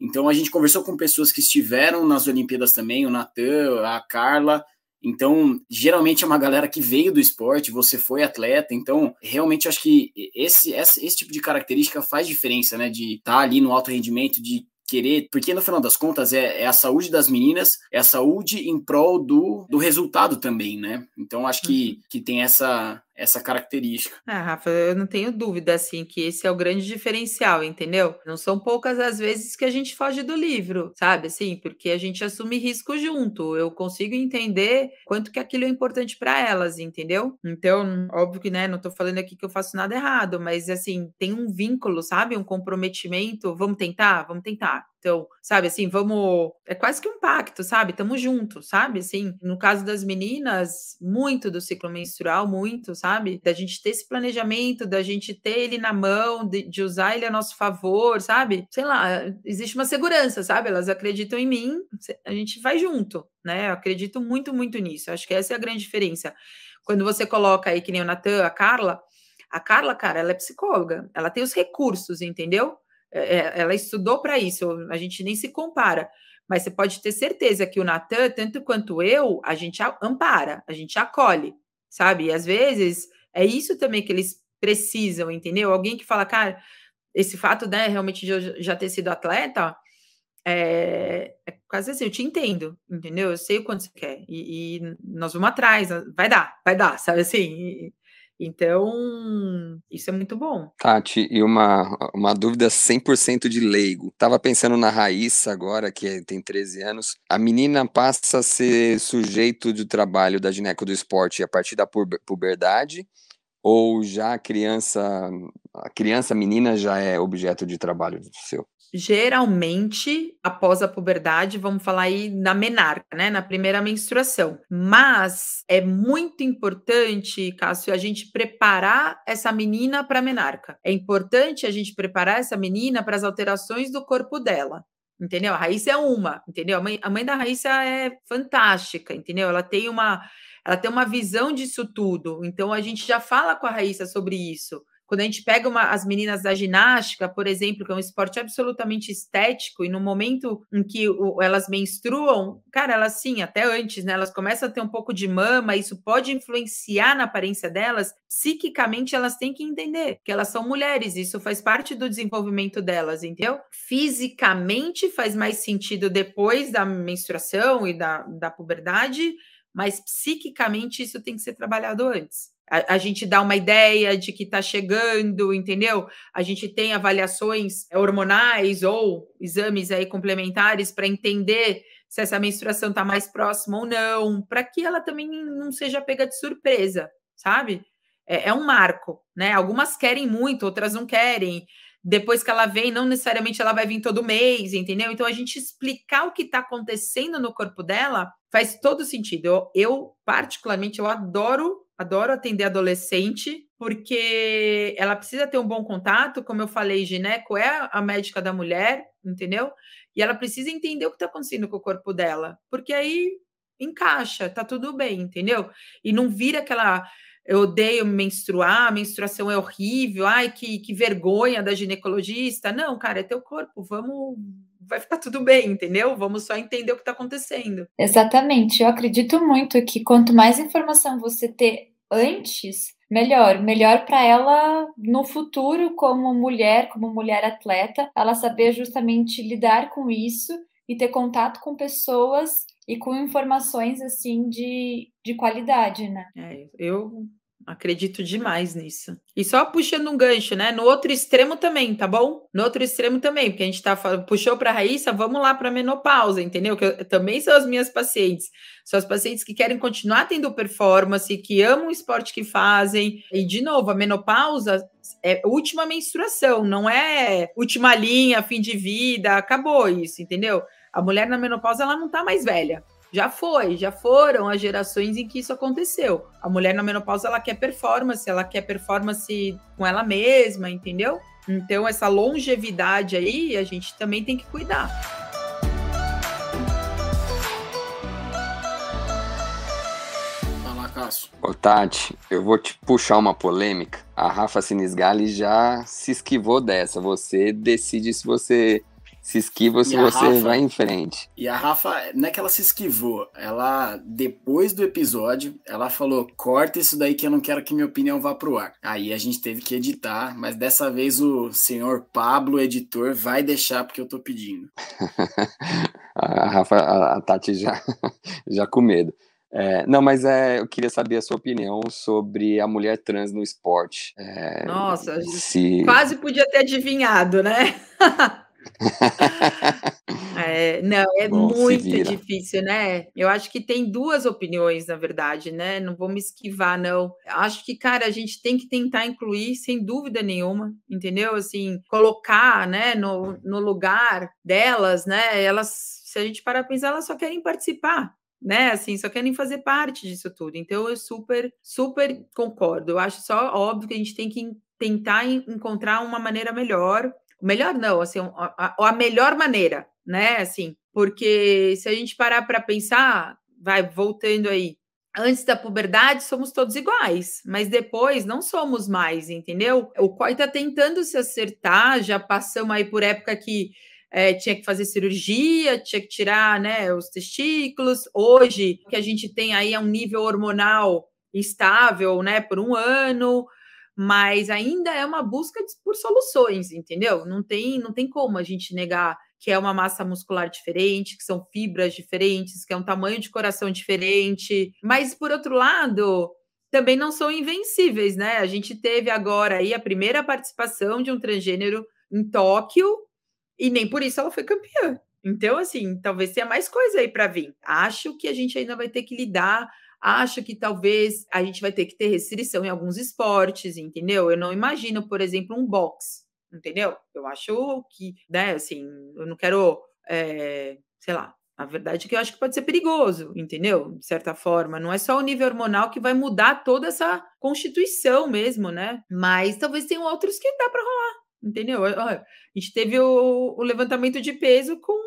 então a gente conversou com pessoas que estiveram nas Olimpíadas também, o Natan, a Carla, então, geralmente é uma galera que veio do esporte, você foi atleta, então realmente acho que esse, esse, esse tipo de característica faz diferença, né? De estar tá ali no alto rendimento, de querer, porque no final das contas é, é, a saúde das meninas, é a saúde em prol do, do resultado também, né? Então acho que, uhum. que tem essa, essa característica. Ah, Rafa, eu não tenho dúvida, assim, que esse é o grande diferencial, entendeu? Não são poucas as vezes que a gente foge do livro, sabe? Assim, porque a gente assume risco junto. Eu consigo entender quanto que aquilo é importante para elas, entendeu? Então, óbvio que, né, não tô falando aqui que eu faço nada errado, mas, assim, tem um vínculo, sabe? Um comprometimento. Vamos tentar? Vamos tentar. Então, sabe, assim, vamos. É quase que um pacto, sabe? Tamo juntos, sabe? Assim, no caso das meninas, muito do ciclo menstrual, muito, sabe? Da gente ter esse planejamento, da gente ter ele na mão, de, de usar ele a nosso favor, sabe? Sei lá, existe uma segurança, sabe? Elas acreditam em mim, a gente vai junto, né? Eu acredito muito, muito nisso. Acho que essa é a grande diferença. Quando você coloca aí, que nem o Natan, a Carla, a Carla, cara, ela é psicóloga, ela tem os recursos, entendeu? É, é ela estudou para isso, a gente nem se compara. Mas você pode ter certeza que o Natan, tanto quanto eu, a gente ampara, a gente acolhe sabe? E às vezes é isso também que eles precisam, entendeu? Alguém que fala, cara, esse fato, né, realmente de eu já ter sido atleta, é, é quase assim, eu te entendo, entendeu? Eu sei o quanto você quer, e, e nós vamos atrás, vai dar, vai dar, sabe assim? E, então, isso é muito bom. Tati, e uma, uma dúvida 100% de leigo. Tava pensando na Raíssa agora, que tem 13 anos. A menina passa a ser sujeito de trabalho da gineco do esporte a partir da puberdade? Ou já a criança, a criança, menina já é objeto de trabalho seu? geralmente após a puberdade, vamos falar aí na menarca, né, na primeira menstruação. Mas é muito importante, Cássio, a gente preparar essa menina para a menarca. É importante a gente preparar essa menina para as alterações do corpo dela. Entendeu? A Raíssa é uma, entendeu? A mãe, a mãe da Raíssa é fantástica, entendeu? Ela tem uma ela tem uma visão disso tudo. Então a gente já fala com a Raíssa sobre isso. Quando a gente pega uma, as meninas da ginástica, por exemplo, que é um esporte absolutamente estético, e no momento em que o, elas menstruam, cara, elas sim, até antes, né? Elas começam a ter um pouco de mama, isso pode influenciar na aparência delas. Psiquicamente, elas têm que entender que elas são mulheres, isso faz parte do desenvolvimento delas, entendeu? Fisicamente faz mais sentido depois da menstruação e da, da puberdade, mas psiquicamente isso tem que ser trabalhado antes a, a gente dá uma ideia de que está chegando, entendeu? A gente tem avaliações hormonais ou exames aí complementares para entender se essa menstruação está mais próxima ou não, para que ela também não seja pega de surpresa, sabe? É, é, um marco, né? Algumas querem muito, outras não querem. Depois que ela vem, não necessariamente ela vai vir todo mês, entendeu? Então a gente explicar o que está acontecendo no corpo dela faz todo sentido. Eu, eu, particularmente, eu adoro Adoro atender adolescente, porque ela precisa ter um bom contato, como eu falei, gineco é a médica da mulher, entendeu? E ela precisa entender o que está acontecendo com o corpo dela, porque aí encaixa, tá tudo bem, entendeu? E não vira aquela eu odeio menstruar, a menstruação é horrível, ai, que, que vergonha da ginecologista. Não, cara, é teu corpo, vamos, vai ficar tudo bem, entendeu? Vamos só entender o que está acontecendo. Exatamente, eu acredito muito que quanto mais informação você ter antes, melhor. Melhor para ela no futuro, como mulher, como mulher atleta, ela saber justamente lidar com isso e ter contato com pessoas e com informações assim de, de qualidade, né? É, eu Acredito demais nisso. E só puxando um gancho, né? No outro extremo também, tá bom? No outro extremo também, porque a gente tá puxou para Raíssa, vamos lá para menopausa, entendeu? Que eu, também são as minhas pacientes. São as pacientes que querem continuar tendo performance, que amam o esporte que fazem. E de novo, a menopausa é última menstruação, não é última linha, fim de vida, acabou isso, entendeu? A mulher na menopausa ela não tá mais velha. Já foi, já foram as gerações em que isso aconteceu. A mulher na menopausa ela quer performance, ela quer performance com ela mesma, entendeu? Então essa longevidade aí a gente também tem que cuidar. Ô Tati, eu vou te puxar uma polêmica. A Rafa Sinisgali já se esquivou dessa. Você decide se você se esquiva se você Rafa, vai em frente. E a Rafa, não é que ela se esquivou, ela, depois do episódio, ela falou: corta isso daí que eu não quero que minha opinião vá pro ar. Aí a gente teve que editar, mas dessa vez o senhor Pablo, editor, vai deixar porque eu tô pedindo. a Rafa, a, Tati já, já com medo. É, não, mas é, eu queria saber a sua opinião sobre a mulher trans no esporte. É, Nossa, se... quase podia ter adivinhado, né? É, não, é Bom, muito difícil, né? Eu acho que tem duas opiniões, na verdade, né? Não vou me esquivar, não. Acho que, cara, a gente tem que tentar incluir, sem dúvida nenhuma, entendeu? Assim, colocar, né, no, no lugar delas, né? Elas, se a gente parar para pensar, elas só querem participar, né? Assim, só querem fazer parte disso tudo. Então, eu super, super concordo. Eu acho só óbvio que a gente tem que tentar encontrar uma maneira melhor melhor não, assim, a, a melhor maneira, né? Assim, porque se a gente parar para pensar, vai voltando aí, antes da puberdade somos todos iguais, mas depois não somos mais, entendeu? O COI está tentando se acertar, já passamos aí por época que é, tinha que fazer cirurgia, tinha que tirar né, os testículos. Hoje, que a gente tem aí é um nível hormonal estável, né, por um ano mas ainda é uma busca por soluções, entendeu? Não tem, não tem como a gente negar que é uma massa muscular diferente, que são fibras diferentes, que é um tamanho de coração diferente. Mas por outro lado, também não são invencíveis, né? A gente teve agora aí a primeira participação de um transgênero em Tóquio e nem por isso ela foi campeã. Então, assim, talvez tenha mais coisa aí para vir. Acho que a gente ainda vai ter que lidar Acho que talvez a gente vai ter que ter restrição em alguns esportes, entendeu? Eu não imagino, por exemplo, um boxe, entendeu? Eu acho que, né, assim, eu não quero, é, sei lá, a verdade é que eu acho que pode ser perigoso, entendeu? De certa forma. Não é só o nível hormonal que vai mudar toda essa constituição mesmo, né? Mas talvez tenham outros que dá para rolar, entendeu? A gente teve o, o, levantamento de peso com,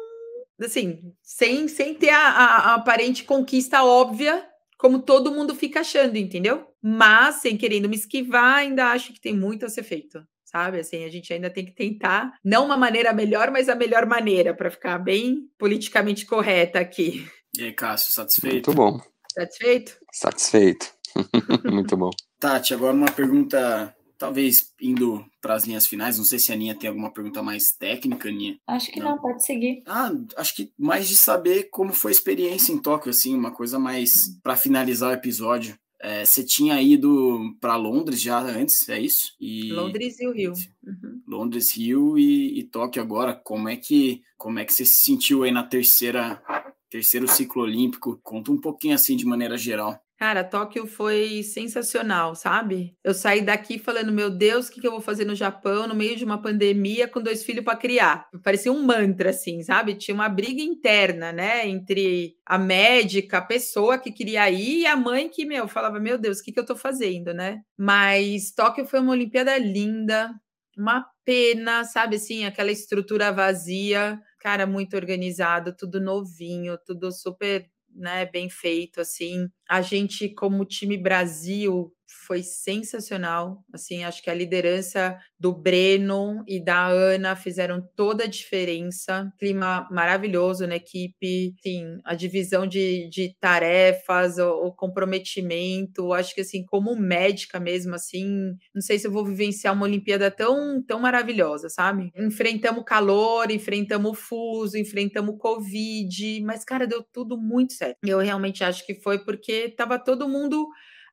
assim, sem, sem ter a, a, a aparente conquista óbvia como todo mundo fica achando, entendeu? Mas, sem querendo me esquivar, ainda acho que tem muito a ser feito. Sabe, assim, a gente ainda tem que tentar, não uma maneira melhor, mas a melhor maneira, para ficar bem politicamente correta aqui. E aí, Cássio, satisfeito? Muito bom. Satisfeito? Satisfeito. Muito bom. Tati, agora uma pergunta talvez indo para as linhas finais, não sei se a Aninha tem alguma pergunta mais técnica, Aninha. Acho que não. não, pode seguir. Ah, acho que mais de saber como foi a experiência em Tóquio, assim, uma coisa mais para finalizar o episódio. É, você tinha ido para Londres já antes, é isso? E... Londres e o Rio. Uhum. Londres, Rio e, e Tóquio agora. Como é que como é que você se sentiu aí na terceira terceiro ciclo olímpico? Conta um pouquinho assim de maneira geral. Cara, Tóquio foi sensacional, sabe? Eu saí daqui falando, meu Deus, o que, que eu vou fazer no Japão no meio de uma pandemia com dois filhos para criar? Parecia um mantra, assim, sabe? Tinha uma briga interna, né? Entre a médica, a pessoa que queria ir e a mãe que, meu, falava, meu Deus, o que, que eu tô fazendo, né? Mas Tóquio foi uma Olimpíada linda, uma pena, sabe assim, aquela estrutura vazia, cara, muito organizado, tudo novinho, tudo super né, bem feito, assim. A gente, como time Brasil, foi sensacional. Assim, acho que a liderança do Breno e da Ana fizeram toda a diferença. Clima maravilhoso na equipe, sim, a divisão de, de tarefas, o, o, comprometimento. Acho que assim, como médica mesmo, assim, não sei se eu vou vivenciar uma Olimpíada tão, tão maravilhosa, sabe? Enfrentamos calor, enfrentamos fuso, enfrentamos Covid, mas, cara, deu tudo muito certo. Eu realmente acho que foi porque tava todo mundo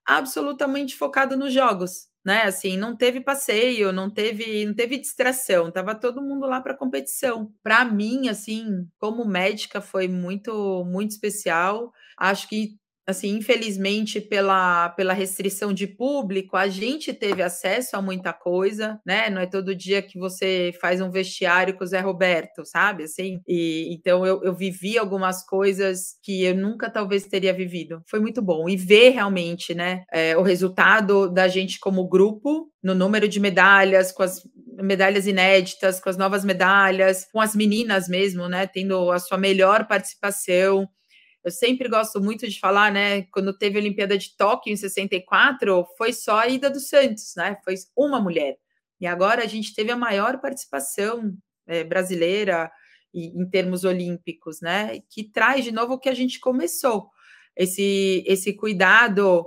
absolutamente focado nos jogos, né? Assim, não teve passeio, não teve, não teve distração, tava todo mundo lá para competição. Para mim, assim, como médica foi muito muito especial. Acho que assim, infelizmente, pela, pela restrição de público, a gente teve acesso a muita coisa, né? Não é todo dia que você faz um vestiário com o Zé Roberto, sabe? Assim, e então eu, eu vivi algumas coisas que eu nunca talvez teria vivido. Foi muito bom. E ver realmente, né, é, o resultado da gente como grupo, no número de medalhas, com as medalhas inéditas, com as novas medalhas, com as meninas mesmo, né, tendo a sua melhor participação. Eu sempre gosto muito de falar, né? Quando teve a Olimpíada de Tóquio em 64, foi só a ida do Santos, né? Foi uma mulher. E agora a gente teve a maior participação é, brasileira em termos olímpicos, né? Que traz de novo o que a gente começou. Esse, esse cuidado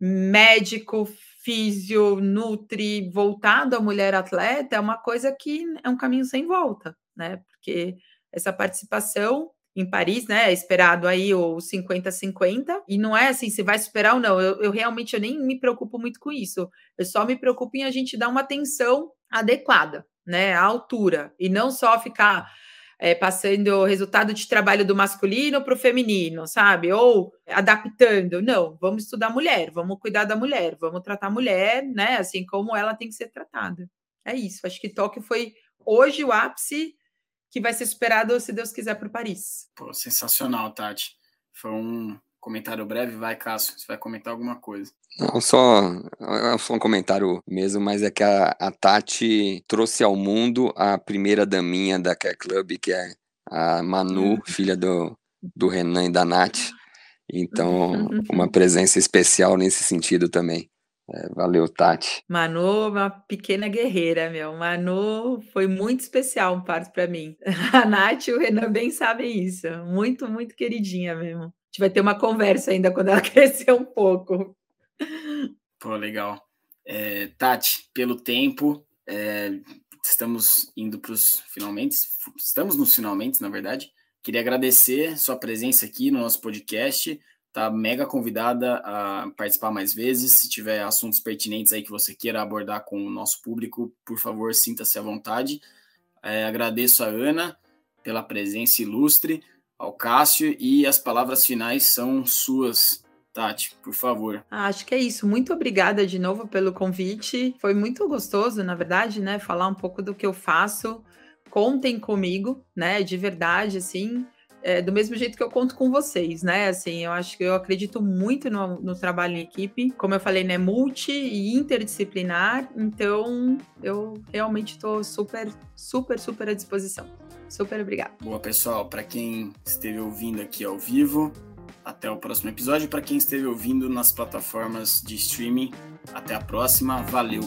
médico, físio, nutri, voltado à mulher atleta, é uma coisa que é um caminho sem volta, né? Porque essa participação em Paris, né? É esperado aí o 50-50. E não é assim, se vai superar ou não. Eu, eu, realmente eu nem me preocupo muito com isso. Eu só me preocupo em a gente dar uma atenção adequada, né? À altura. E não só ficar é, passando o resultado de trabalho do masculino para o feminino, sabe? Ou adaptando. Não, vamos estudar mulher, vamos cuidar da mulher, vamos tratar a mulher, né? Assim como ela tem que ser tratada. É isso. Acho que Tóquio foi hoje o ápice que vai ser superado, se Deus quiser, para Paris. Pô, sensacional, Tati. Foi um comentário breve. Vai, Cássio, você vai comentar alguma coisa. Não, só, só um comentário mesmo, mas é que a, a Tati trouxe ao mundo a primeira daminha da Care Club, que é a Manu, uhum. filha do, do Renan e da Nath. Então, uma presença especial nesse sentido também. É, valeu, Tati. Manu, uma pequena guerreira, meu. Manu foi muito especial um parto para mim. A Nath e o Renan bem sabem isso. Muito, muito queridinha mesmo. A gente vai ter uma conversa ainda quando ela crescer um pouco. Pô, legal. É, Tati, pelo tempo, é, estamos indo para os finalmente. Estamos nos finalmente, na verdade. Queria agradecer sua presença aqui no nosso podcast tá mega convidada a participar mais vezes. Se tiver assuntos pertinentes aí que você queira abordar com o nosso público, por favor, sinta-se à vontade. É, agradeço a Ana pela presença ilustre, ao Cássio, e as palavras finais são suas. Tati, por favor. Ah, acho que é isso. Muito obrigada de novo pelo convite. Foi muito gostoso, na verdade, né? Falar um pouco do que eu faço. Contem comigo, né? De verdade, assim é, do mesmo jeito que eu conto com vocês, né? Assim, eu acho que eu acredito muito no, no trabalho em equipe, como eu falei, né? Multi e interdisciplinar, então eu realmente estou super, super, super à disposição. Super obrigada. Boa, pessoal, para quem esteve ouvindo aqui ao vivo, até o próximo episódio. Para quem esteve ouvindo nas plataformas de streaming, até a próxima. Valeu!